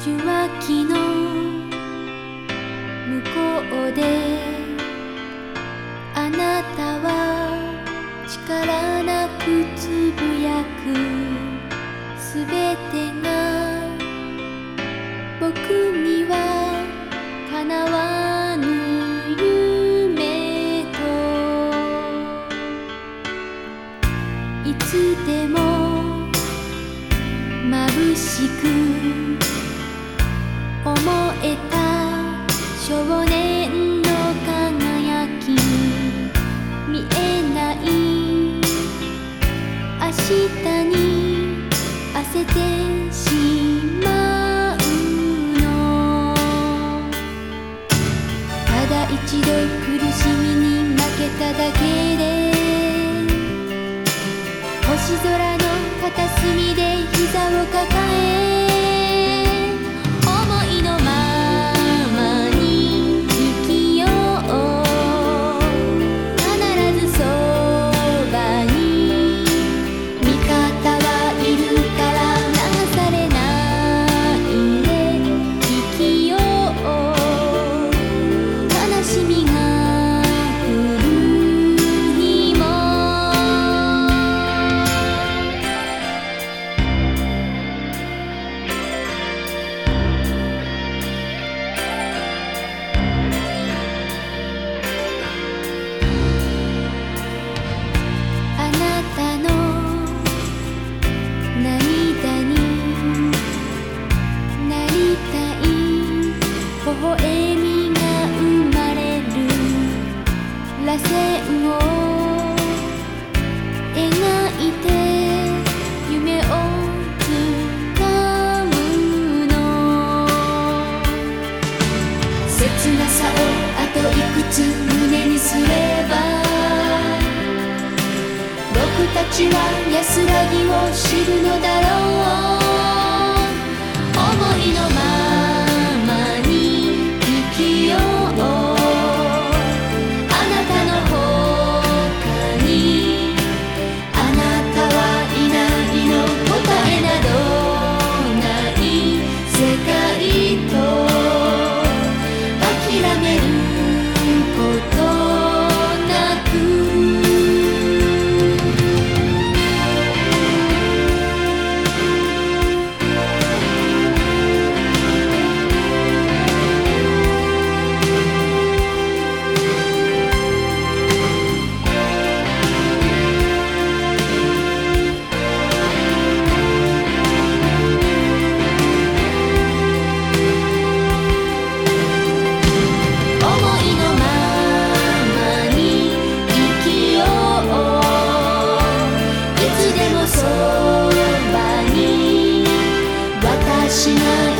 受話器の向こうであなたは力なくつぶやくすべてが僕には叶わぬ夢と。いつでも眩しくえた少年の輝き見えない。明日に焦ってしまうの。ただ一度苦しみに負けただけで星空の片隅で膝を抱え切なさをあといくつ胸にすれば僕たちは安らぎを知るのだろうしない